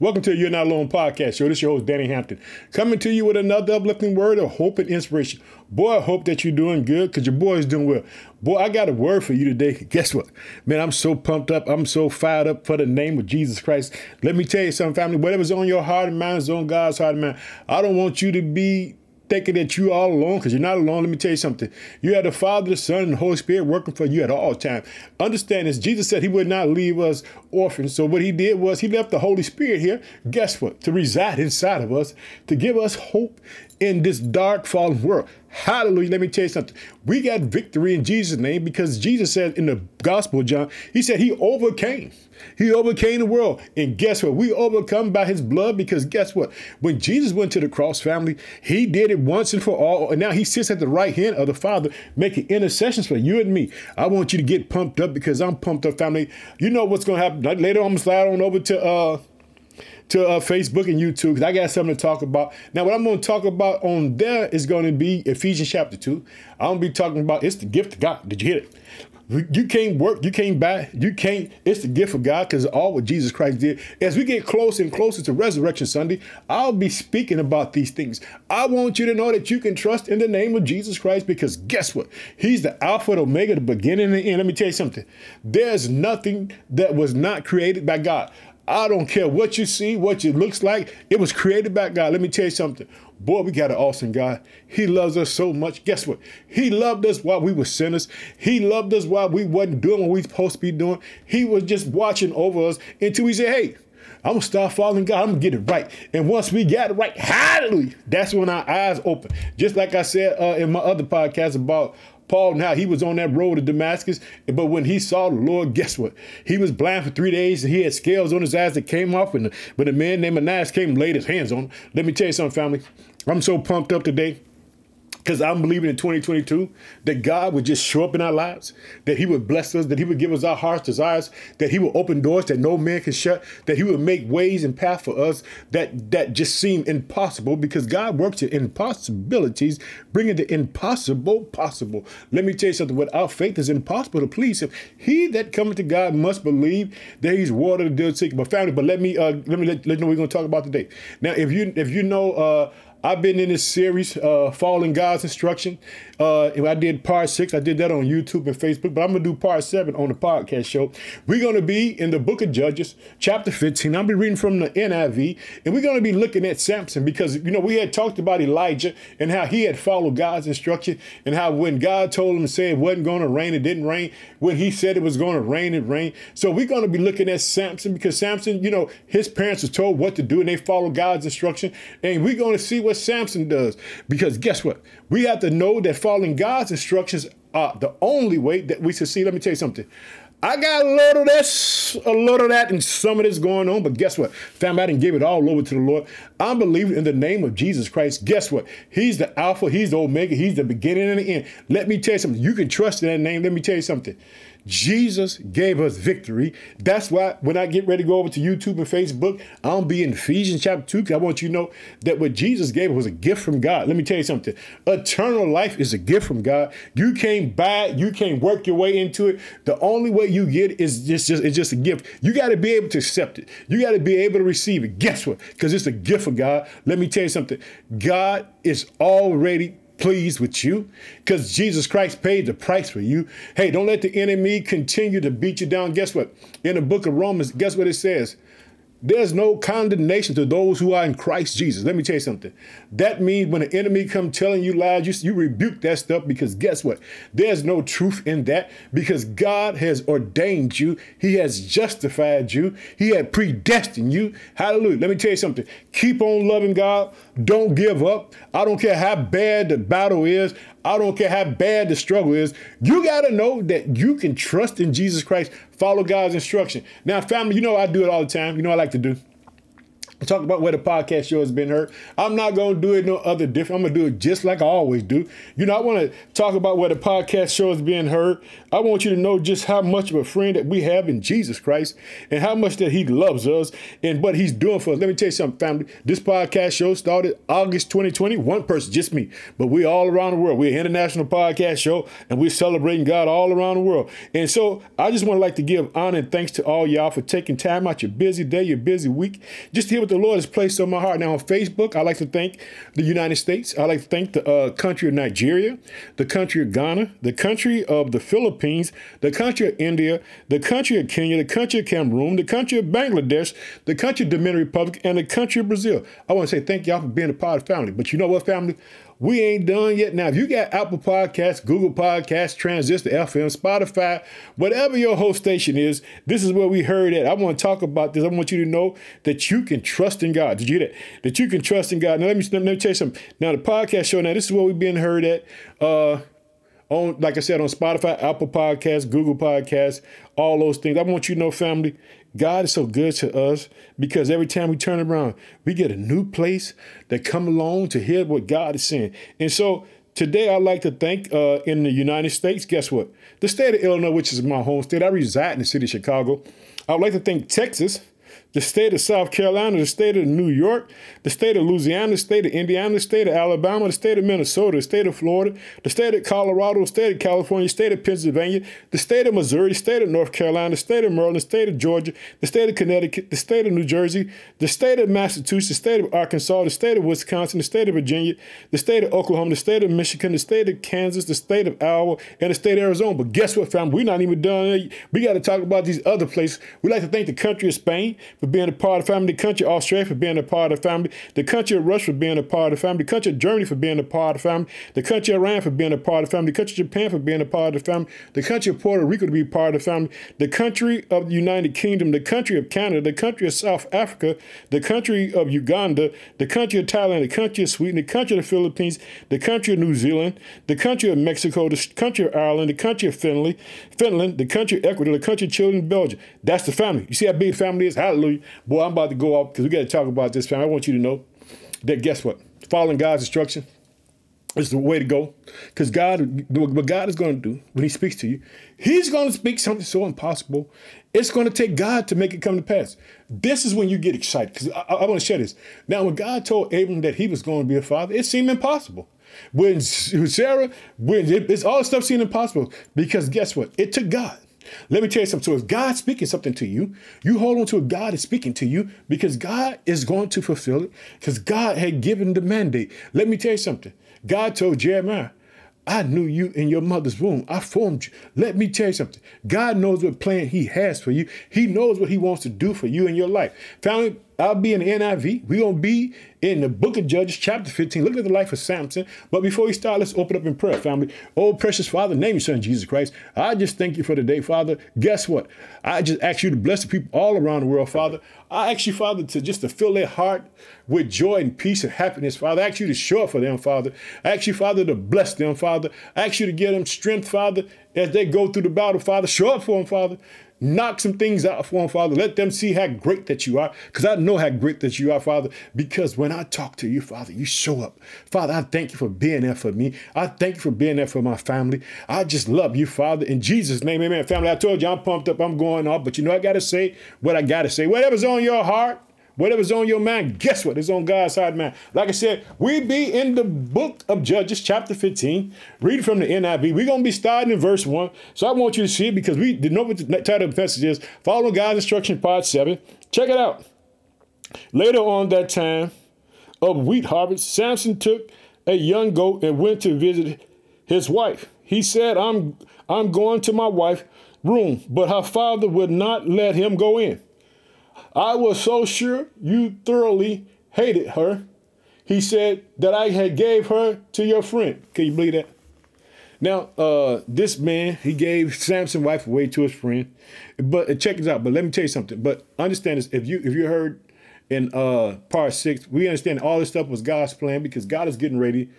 Welcome to You're Not Alone podcast show. This is your host, Danny Hampton, coming to you with another uplifting word of hope and inspiration. Boy, I hope that you're doing good because your boy is doing well. Boy, I got a word for you today. Guess what? Man, I'm so pumped up. I'm so fired up for the name of Jesus Christ. Let me tell you something, family. Whatever's on your heart and mind is on God's heart and mind. I don't want you to be thinking that you all alone because you're not alone. Let me tell you something. You have the Father, the Son, and the Holy Spirit working for you at all times. Understand this. Jesus said he would not leave us orphans. So what he did was he left the Holy Spirit here. Guess what? To reside inside of us, to give us hope in this dark fallen world. Hallelujah. Let me tell you something. We got victory in Jesus' name because Jesus said in the Gospel John, he said he overcame. He overcame the world. And guess what? We overcome by his blood because guess what? When Jesus went to the cross, family, he did it once and for all. And now he sits at the right hand of the Father making intercessions for you and me. I want you to get pumped up because I'm pumped up, family. You know what's going to happen. Later, I'm going to slide on over to uh, to uh, Facebook and YouTube because I got something to talk about. Now, what I'm going to talk about on there is going to be Ephesians chapter 2. I'm going to be talking about it's the gift of God. Did you hear it? You can't work, you can't buy, you can't. It's the gift of God because all what Jesus Christ did. As we get closer and closer to Resurrection Sunday, I'll be speaking about these things. I want you to know that you can trust in the name of Jesus Christ because guess what? He's the Alpha and Omega, the beginning and the end. Let me tell you something. There's nothing that was not created by God. I don't care what you see, what it looks like. It was created by God. Let me tell you something. Boy, we got an awesome God. He loves us so much. Guess what? He loved us while we were sinners. He loved us while we wasn't doing what we supposed to be doing. He was just watching over us until we said, hey, I'm gonna start following God. I'm gonna get it right. And once we got it right, hallelujah, that's when our eyes open. Just like I said uh, in my other podcast about Paul now he was on that road to Damascus, but when he saw the Lord, guess what? He was blind for three days and he had scales on his eyes that came off. And but a man named Ananias came and laid his hands on him. Let me tell you something, family. I'm so pumped up today because I'm believing in 2022 that God would just show up in our lives, that He would bless us, that He would give us our heart's desires, that He would open doors that no man can shut, that He would make ways and paths for us that that just seem impossible because God works in impossibilities, bringing the impossible possible. Let me tell you something: without faith, it's impossible to please Him. He that cometh to God must believe that He's water the dead sick. But family, but let me uh, let me let, let you know we're going to talk about today. Now, if you if you know. Uh, I've been in this series, uh, Following God's Instruction. Uh, I did part six. I did that on YouTube and Facebook, but I'm going to do part seven on the podcast show. We're going to be in the book of Judges, chapter 15. I'll be reading from the NIV, and we're going to be looking at Samson because, you know, we had talked about Elijah and how he had followed God's instruction and how when God told him to say it wasn't going to rain, it didn't rain. When he said it was going to rain, it rained. So we're going to be looking at Samson because Samson, you know, his parents were told what to do and they followed God's instruction. And we're going to see what Samson does. Because guess what? We have to know that following God's instructions are the only way that we succeed. Let me tell you something. I got a lot of this, a lot of that, and some of this going on. But guess what? Family, I didn't give it all over to the Lord. I'm believing in the name of Jesus Christ. Guess what? He's the Alpha, He's the Omega, He's the beginning and the end. Let me tell you something. You can trust in that name. Let me tell you something. Jesus gave us victory. That's why when I get ready to go over to YouTube and Facebook, I'll be in Ephesians chapter 2 because I want you to know that what Jesus gave was a gift from God. Let me tell you something. Eternal life is a gift from God. You can't buy it, you can't work your way into it. The only way you get it is just, just it's just a gift. You got to be able to accept it. You got to be able to receive it. Guess what? Because it's a gift of God. Let me tell you something. God is already pleased with you because Jesus Christ paid the price for you. Hey, don't let the enemy continue to beat you down. Guess what? In the book of Romans, guess what it says? There's no condemnation to those who are in Christ Jesus. Let me tell you something. That means when the enemy come telling you lies, you, you rebuke that stuff because guess what? There's no truth in that because God has ordained you. He has justified you. He had predestined you. Hallelujah. Let me tell you something. Keep on loving God. Don't give up. I don't care how bad the battle is. I don't care how bad the struggle is. You got to know that you can trust in Jesus Christ, follow God's instruction. Now, family, you know I do it all the time. You know I like to do. Talk about where the podcast show has been heard. I'm not going to do it no other different. I'm going to do it just like I always do. You know, I want to talk about where the podcast show is being heard. I want you to know just how much of a friend that we have in Jesus Christ and how much that he loves us and what he's doing for us. Let me tell you something, family. This podcast show started August 2020. One person, just me, but we all around the world. We're an international podcast show and we're celebrating God all around the world. And so I just want to like to give honor and thanks to all y'all for taking time out your busy day, your busy week, just to hear what the Lord has placed on my heart. Now on Facebook, I like to thank the United States. I like to thank the uh, country of Nigeria, the country of Ghana, the country of the Philippines, the country of India, the country of Kenya, the country of Cameroon, the country of Bangladesh, the country of Dominican Republic, and the country of Brazil. I want to say thank y'all for being a part of the family. But you know what, family? We ain't done yet. Now, if you got Apple Podcasts, Google Podcasts, Transistor FM, Spotify, whatever your host station is, this is where we heard it. I want to talk about this. I want you to know that you can trust in God. Did you hear that? That you can trust in God. Now, let me, let me tell you something. Now, the podcast show, now, this is where we've been heard at. Uh, on, like I said, on Spotify, Apple Podcasts, Google Podcasts, all those things. I want you to know, family, God is so good to us because every time we turn around, we get a new place that come along to hear what God is saying. And so today I'd like to thank uh, in the United States, guess what? The state of Illinois, which is my home state, I reside in the city of Chicago. I would like to thank Texas the state of South Carolina, the state of New York, the state of Louisiana, the state of Indiana, the state of Alabama, the state of Minnesota, the state of Florida, the state of Colorado, the state of California, the state of Pennsylvania, the state of Missouri, the state of North Carolina, the state of Maryland, the state of Georgia, the state of Connecticut, the state of New Jersey, the state of Massachusetts, the state of Arkansas, the state of Wisconsin, the state of Virginia, the state of Oklahoma, the state of Michigan, the state of Kansas, the state of Iowa, and the state of Arizona. But guess what, fam? We're not even done. We got to talk about these other places. We like to thank the country of Spain for being a part of the family, the country Australia for being a part of the family, the country of Russia for being a part of the family, the country of Germany for being a part of the family, the country of Iran for being a part of the family, the country of Japan for being a part of the family, the country of Puerto Rico to be part of the family, the country of the United Kingdom, the country of Canada, the country of South Africa, the country of Uganda, the country of Thailand, the country of Sweden, the country of the Philippines, the country of New Zealand, the country of Mexico, the country of Ireland, the country of Finland, Finland, the country of Ecuador, the country of Chile and Belgium. That's the family. You see how big family is? Hallelujah. Boy, I'm about to go off because we got to talk about this family. I want you to know that guess what? Following God's instruction is the way to go. Because God, what God is going to do when He speaks to you, He's going to speak something so impossible. It's going to take God to make it come to pass. This is when you get excited. Because I, I want to share this. Now, when God told Abram that he was going to be a father, it seemed impossible. When Sarah, when it, it's all stuff seemed impossible because guess what? It took God. Let me tell you something. So if God's speaking something to you, you hold on to what God is speaking to you because God is going to fulfill it because God had given the mandate. Let me tell you something. God told Jeremiah, I knew you in your mother's womb. I formed you. Let me tell you something. God knows what plan He has for you. He knows what He wants to do for you in your life. Family, I'll be in the NIV. We're going to be in the book of Judges, chapter 15. Look at the life of Samson. But before we start, let's open up in prayer, family. Oh, precious Father, name your son, Jesus Christ. I just thank you for the day, Father. Guess what? I just ask you to bless the people all around the world, Father. I ask you, Father, to just to fill their heart with joy and peace and happiness, Father. I ask you to show up for them, Father. I ask you, Father, to bless them, Father. I ask you to give them strength, Father, as they go through the battle, Father. Show up for them, Father. Knock some things out for them, Father. Let them see how great that you are, because I know how great that you are, Father. Because when I talk to you, Father, you show up. Father, I thank you for being there for me. I thank you for being there for my family. I just love you, Father. In Jesus' name, amen. Family, I told you I'm pumped up, I'm going off, but you know I got to say what I got to say. Whatever's on your heart, Whatever's on your mind, guess what? It's on God's side, man. Like I said, we be in the book of Judges, chapter 15. Read from the NIV. We're going to be starting in verse 1. So I want you to see it because we didn't know what the title of the message is. Follow God's instruction, part 7. Check it out. Later on that time of wheat harvest, Samson took a young goat and went to visit his wife. He said, I'm, I'm going to my wife's room, but her father would not let him go in. I was so sure you thoroughly hated her. He said that I had gave her to your friend. Can you believe that? Now, uh, this man, he gave Samson's wife away to his friend. But uh, check this out. But let me tell you something. But understand this. If you if you heard in uh part six, we understand all this stuff was God's plan because God is getting ready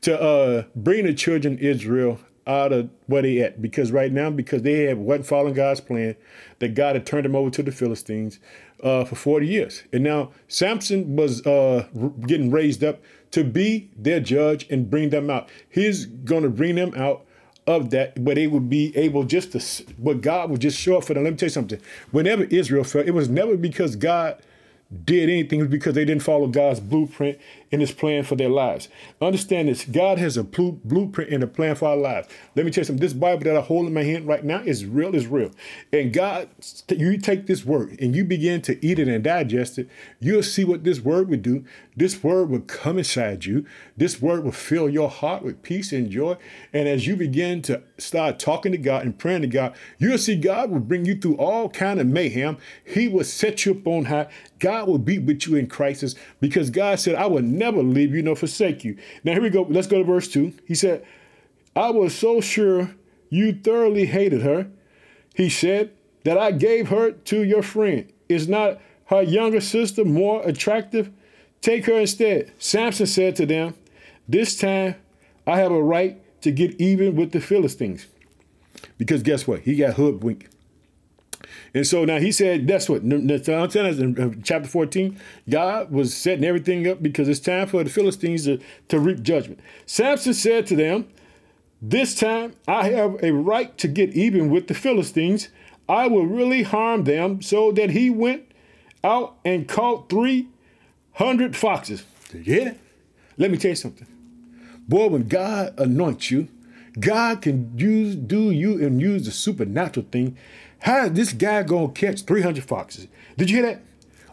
to uh bring the children Israel out of where they at because right now because they have wasn't following God's plan that God had turned them over to the Philistines uh, for 40 years. And now Samson was uh, getting raised up to be their judge and bring them out. He's going to bring them out of that, where they would be able just to, but God would just show up for them. Let me tell you something. Whenever Israel fell, it was never because God did anything it was because they didn't follow God's blueprint in his plan for their lives. Understand this God has a blueprint and a plan for our lives. Let me tell you something this Bible that I hold in my hand right now is real, is real. And God, you take this word and you begin to eat it and digest it, you'll see what this word would do. This word will come inside you. This word will fill your heart with peace and joy. And as you begin to start talking to God and praying to God, you'll see God will bring you through all kind of mayhem. He will set you up on high. God will be with you in crisis because God said, I will never leave you nor forsake you. Now, here we go. Let's go to verse 2. He said, I was so sure you thoroughly hated her. He said, that I gave her to your friend. Is not her younger sister more attractive? Take her instead. Samson said to them, This time I have a right to get even with the Philistines. Because guess what? He got hoodwinked. And so now he said, that's what, in uh, chapter 14, God was setting everything up because it's time for the Philistines to, to reap judgment. Samson said to them, This time I have a right to get even with the Philistines. I will really harm them. So that he went out and caught 300 foxes. Yeah. Let me tell you something. Boy, when God anoints you, God can use do you and use the supernatural thing how is this guy gonna catch 300 foxes? Did you hear that?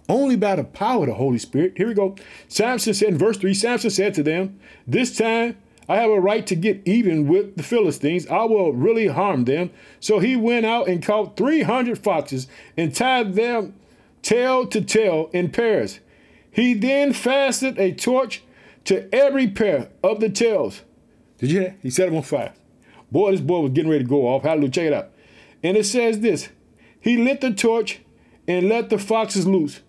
Only by the power of the Holy Spirit. Here we go. Samson said in verse 3 Samson said to them, This time I have a right to get even with the Philistines. I will really harm them. So he went out and caught 300 foxes and tied them tail to tail in pairs. He then fastened a torch to every pair of the tails. Did you hear that? He set them on fire. Boy, this boy was getting ready to go off. Hallelujah. Check it out. And it says this He lit the torch and let the foxes loose.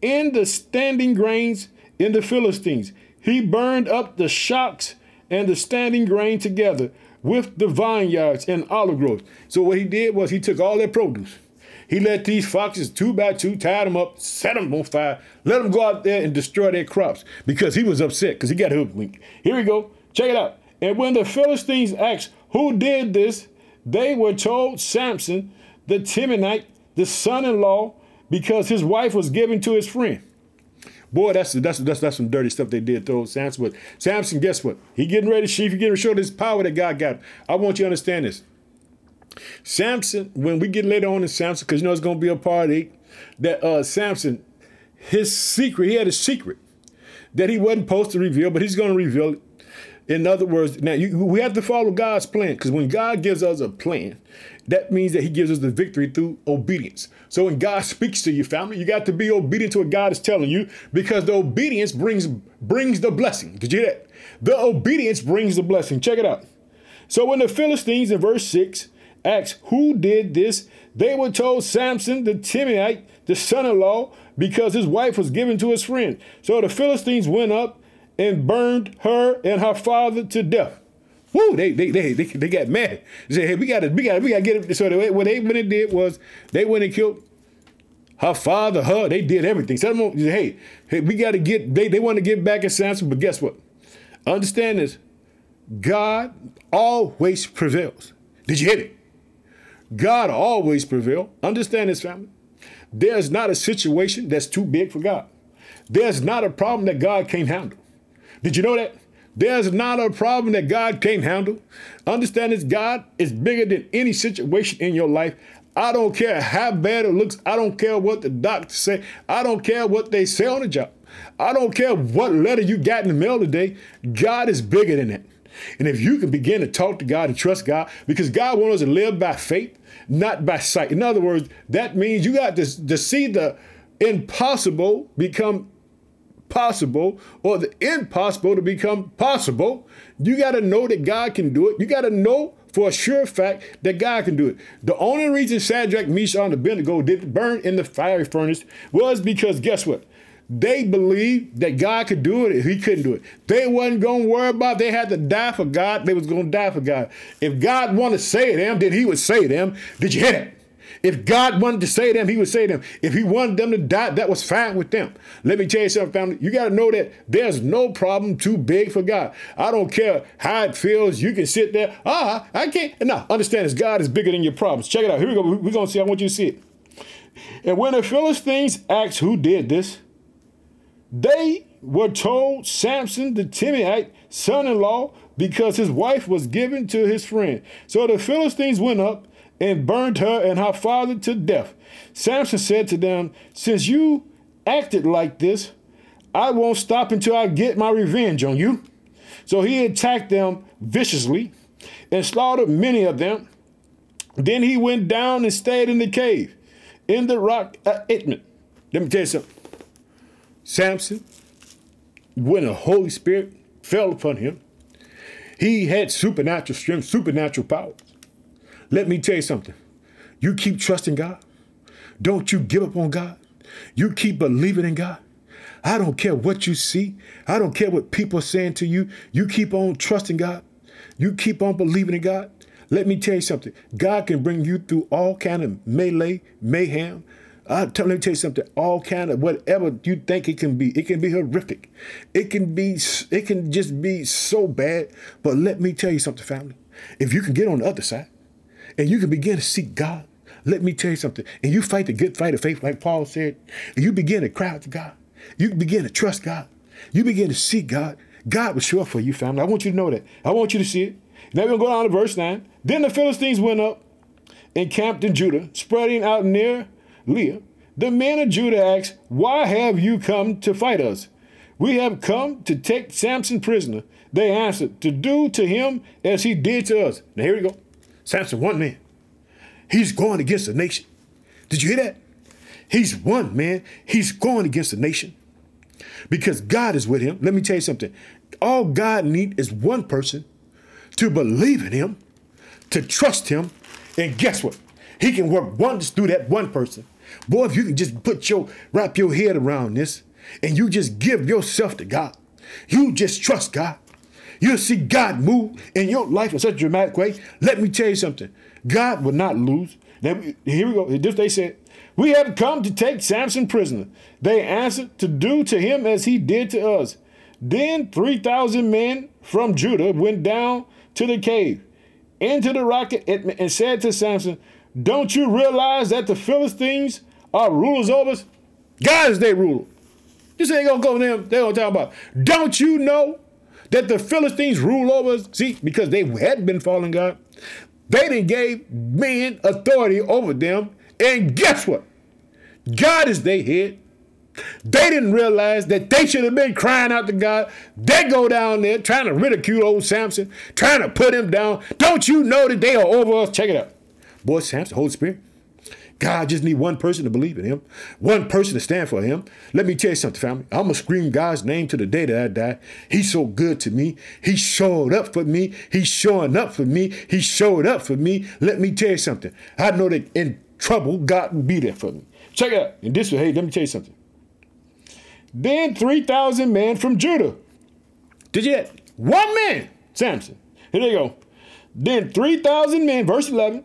In the standing grains in the Philistines, he burned up the shocks and the standing grain together with the vineyards and olive groves. So what he did was he took all their produce. He let these foxes two by two, tied them up, set them on fire, let them go out there and destroy their crops because he was upset because he got hoodwinked. Here we go. Check it out. And when the Philistines asked, Who did this? They were told Samson, the Timnite, the son-in-law, because his wife was given to his friend. Boy, that's that's that's that's some dirty stuff they did to Samson. But Samson, guess what? He getting ready to. He getting to show this power that God got. I want you to understand this. Samson, when we get later on in Samson, because you know it's going to be a party, that uh, Samson, his secret, he had a secret that he wasn't supposed to reveal, but he's going to reveal it. In other words, now you, we have to follow God's plan because when God gives us a plan, that means that He gives us the victory through obedience. So when God speaks to you, family, you got to be obedient to what God is telling you because the obedience brings brings the blessing. Did you hear that? The obedience brings the blessing. Check it out. So when the Philistines in verse six asked who did this, they were told Samson the Timnite, the son-in-law, because his wife was given to his friend. So the Philistines went up and burned her and her father to death. Woo! They they they they, they got mad. They said, "Hey, we got to we got we got to get it." So they, what they what they did was they went and killed her father, her. They did everything. So hey, hey, we got to get. They they want to get back at Samson, but guess what? Understand this. God always prevails. Did you hit it? God always prevails. Understand this, family. There's not a situation that's too big for God. There's not a problem that God can't handle. Did you know that? There's not a problem that God can't handle. Understand this God is bigger than any situation in your life. I don't care how bad it looks. I don't care what the doctors say. I don't care what they say on the job. I don't care what letter you got in the mail today. God is bigger than that. And if you can begin to talk to God and trust God, because God wants us to live by faith, not by sight. In other words, that means you got to, to see the impossible become possible or the impossible to become possible, you got to know that God can do it. You got to know for a sure fact that God can do it. The only reason Shadrach, Meshach, and Abednego didn't burn in the fiery furnace was because guess what? They believed that God could do it if he couldn't do it. They wasn't to worry about it. they had to die for God. They was to die for God. If God wanted to save them, then he would save them. Did you hear that? If God wanted to say them, he would say them. If he wanted them to die, that was fine with them. Let me tell you something, family. You got to know that there's no problem too big for God. I don't care how it feels. You can sit there. Ah, I can't. No, understand this. God is bigger than your problems. Check it out. Here we go. We're going to see. I want you to see it. And when the Philistines asked who did this, they were told Samson the Timnite son in law because his wife was given to his friend. So the Philistines went up and burned her and her father to death. Samson said to them, Since you acted like this, I won't stop until I get my revenge on you. So he attacked them viciously and slaughtered many of them. Then he went down and stayed in the cave in the rock Etam. Let me tell you something. Samson, when the Holy Spirit fell upon him, he had supernatural strength, supernatural power. Let me tell you something. You keep trusting God. Don't you give up on God. You keep believing in God. I don't care what you see. I don't care what people are saying to you. You keep on trusting God. You keep on believing in God. Let me tell you something. God can bring you through all kind of melee, mayhem. Uh, tell, let me tell you something. All kind of whatever you think it can be. It can be horrific. It can be. It can just be so bad. But let me tell you something, family. If you can get on the other side, and you can begin to seek God, let me tell you something. And you fight the good fight of faith, like Paul said. And you begin to cry out to God. You begin to trust God. You begin to seek God. God will show up for you, family. I want you to know that. I want you to see it. Now we're going to go down to verse 9. Then the Philistines went up and camped in Judah, spreading out near Lehi. The men of Judah asked, Why have you come to fight us? We have come to take Samson prisoner. They answered, To do to him as he did to us. Now here we go. Samson, one man. He's going against the nation. Did you hear that? He's one man. He's going against the nation because God is with him. Let me tell you something. All God needs is one person to believe in him, to trust him, and guess what? He can work wonders through that one person. Boy, if you can just put your wrap your head around this and you just give yourself to God, you just trust God. You'll see God move in your life in such a dramatic way. Let me tell you something. God will not lose. Here we go. This they said, We have come to take Samson prisoner. They answered to do to him as he did to us. Then 3,000 men from Judah went down to the cave, into the rock, and said to Samson, Don't you realize that the Philistines are rulers over us? God is their ruler. This ain't gonna go them. They're gonna talk about. Don't you know that the Philistines rule over us? See, because they had been following God, they didn't gave men authority over them. And guess what? God is their head. They didn't realize that they should have been crying out to God. They go down there trying to ridicule old Samson, trying to put him down. Don't you know that they are over us? Check it out. Boy, Samson, Holy Spirit. God just need one person to believe in him, one person to stand for him. Let me tell you something, family. I'm going to scream God's name to the day that I die. He's so good to me. He showed up for me. He's showing up for me. He showed up for me. Let me tell you something. I know that in trouble, God will be there for me. Check it out. And this hey, let me tell you something. Then 3,000 men from Judah. Did you one man, Samson? Here they go. Then 3,000 men, verse 11,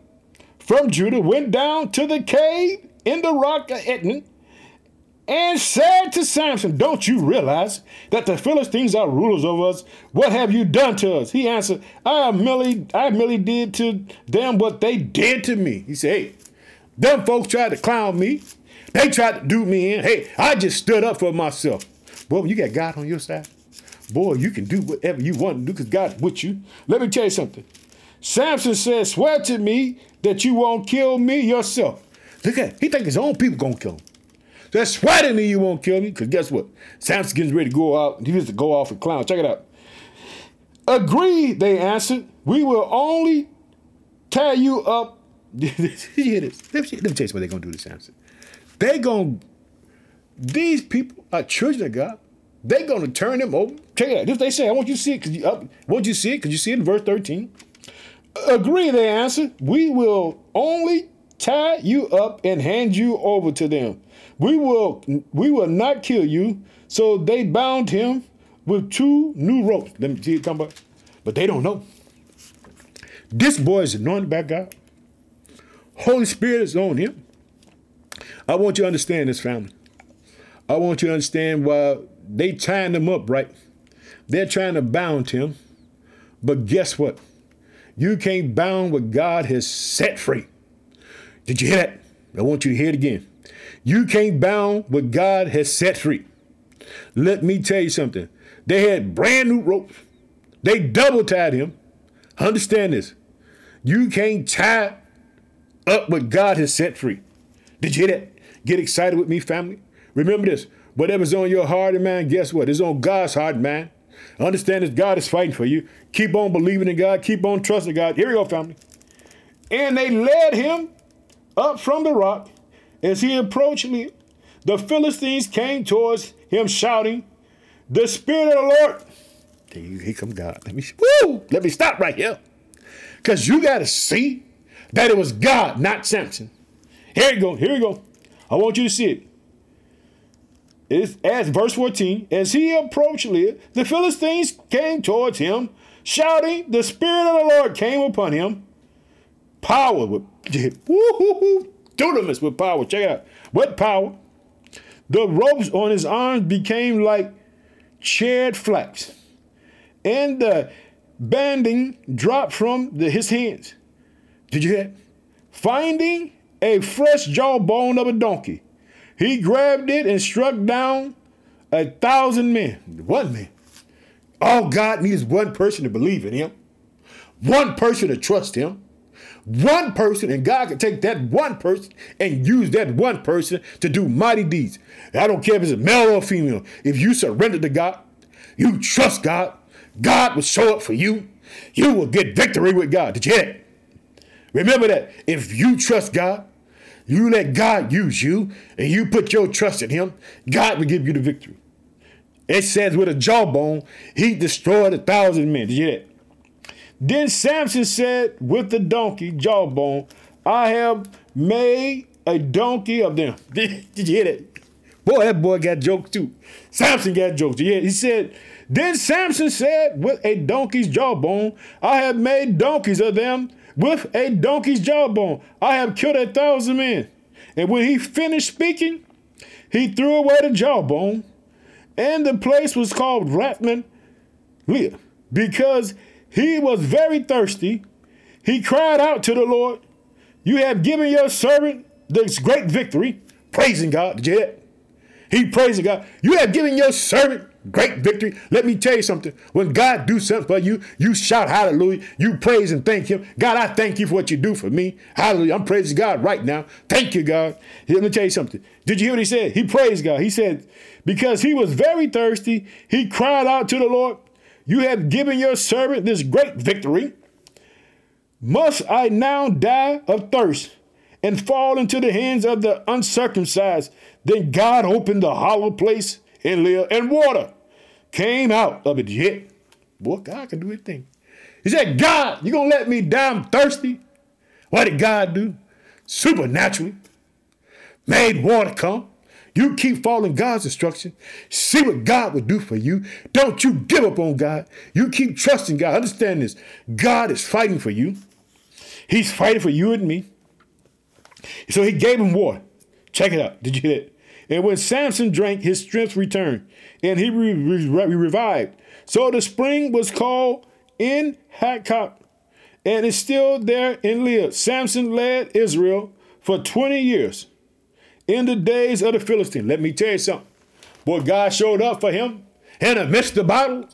from Judah went down to the cave in the rock of Etam and said to Samson, Don't you realize that the Philistines are rulers over us? What have you done to us? He answered, I merely, I merely did to them what they did to me. He said, Hey, them folks tried to clown me. They tried to do me in. Hey, I just stood up for myself. Boy, you got God on your side, boy, you can do whatever you want to do because God's with you. Let me tell you something. Samson said, swear to me that you won't kill me yourself. Look at he think his own people gonna kill him. So swear to me you won't kill me, because guess what? Samson getting ready to go out. He used to go off and clown. Check it out. Agree, they answered. We will only tie you up. you hear this? Let me, let me tell you what they're gonna do to Samson. They to, these people are children of God. They gonna turn them over. Check it out. This they say. I want you to see it. Cause you up. Want you see it? Cause you see it in verse thirteen. Agree, they answered. We will only tie you up and hand you over to them. We will we will not kill you. So they bound him with two new ropes. Let me see about. But they don't know. This boy is anointed by God. Holy Spirit is on him. I want you to understand this, family. I want you to understand why they tying him up, right? They're trying to bound him. But guess what? You can't bound what God has set free. Did you hear that? I want you to hear it again. You can't bound what God has set free. Let me tell you something. They had brand new ropes. They double tied him. Understand this. You can't tie up what God has set free. Did you hear that? Get excited with me, family. Remember this. Whatever's on your heart and mind, guess what? It's on God's heart mind. Understand that God is fighting for you. Keep on believing in God. Keep on trusting God. Here we go, family. And they led him up from the rock. As he approached me, the Philistines came towards him shouting, The Spirit of the Lord. Here come God. Let me, woo, let me stop right here. Because you got to see that it was God, not Samson. Here you go. Here you go. I want you to see it. As verse 14, as he approached Lehi, the Philistines came towards him, shouting, The Spirit of the Lord came upon him. Power with dunamis with power. Check it out. What power? The ropes on his arms became like charred flax, and the banding dropped from the, his hands. Did you hear? Finding a fresh jawbone of a donkey, he grabbed it and struck down a thousand men. One man. All God needs one person to believe in him, one person to trust him, one person, and God can take that one person and use that one person to do mighty deeds. I don't care if it's a male or female. If you surrender to God, you trust God, God will show up for you. You will get victory with God. Did you hear it? Remember that. If you trust God, you let God use you and you put your trust in Him, God will give you the victory. It says, with a jawbone, he destroyed a thousand men. Did you hear that? Then Samson said, with the donkey, jawbone, I have made a donkey of them. Did, you hear that? Boy, that boy got jokes too. Samson got jokes. Yeah, he said, then Samson said, with a donkey's jawbone, I have made donkeys of them with a donkey's jawbone. I have killed a thousand men. And when he finished speaking, he threw away the jawbone, and the place was called Ramath Lehi, because he was very thirsty. He cried out to the Lord, You have given your servant this great victory, praising God. Did you? He praising God. You have given your servant great victory. Let me tell you something. When God do something for you, you shout hallelujah. You praise and thank him. God, I thank you for what you do for me. Hallelujah. I'm praising God right now. Thank you, God. Let me tell you something. Did you hear what he said? He praised God. He said, because he was very thirsty, he cried out to the Lord, you have given your servant this great victory. Must I now die of thirst and fall into the hands of the uncircumcised? Then God opened the hollow place in Lehi, and water came out of it. Yet, boy, God can do anything. He said, God, you gonna let me die? I'm thirsty. What did God do? Supernaturally made water come. You keep following God's instruction. See what God will do for you. Don't you give up on God. You keep trusting God. Understand this. God is fighting for you. He's fighting for you and me. So he gave him water. Check it out. Did you hear that? And when Samson drank, his strength returned, and he re- re- revived. So the spring was called En Hakkore, and is still there in Lehi. Samson led Israel for 20 years in the days of the Philistine. Let me tell you something. Boy, God showed up for him in the midst of the battle.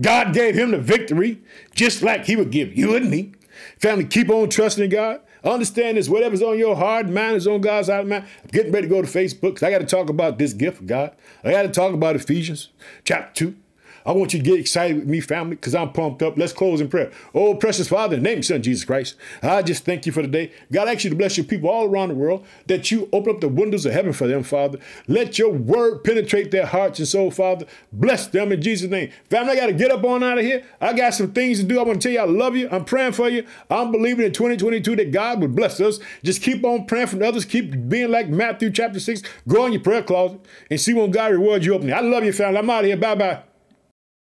God gave him the victory, just like he would give you and me. Family, keep on trusting God. Understand this, whatever's on your heart, mind is on God's heart, mind. I'm getting ready to go to Facebook I got to talk about this gift of God. I got to talk about Ephesians chapter 2. I want you to get excited with me, family, because I'm pumped up. Let's close in prayer. Oh, precious Father, in the name of Son Jesus Christ, I just thank you for the day. God, I ask you to bless your people all around the world, that you open up the windows of heaven for them, Father. Let your word penetrate their hearts and soul, Father. Bless them in Jesus' name. Family, I got to get up on out of here. I got some things to do. I want to tell you I love you. I'm praying for you. I'm believing in 2022 that God would bless us. Just keep on praying for others. Keep being like Matthew chapter 6. Go in your prayer closet and see when God rewards you openly. I love you, family. I'm out of here. Bye bye.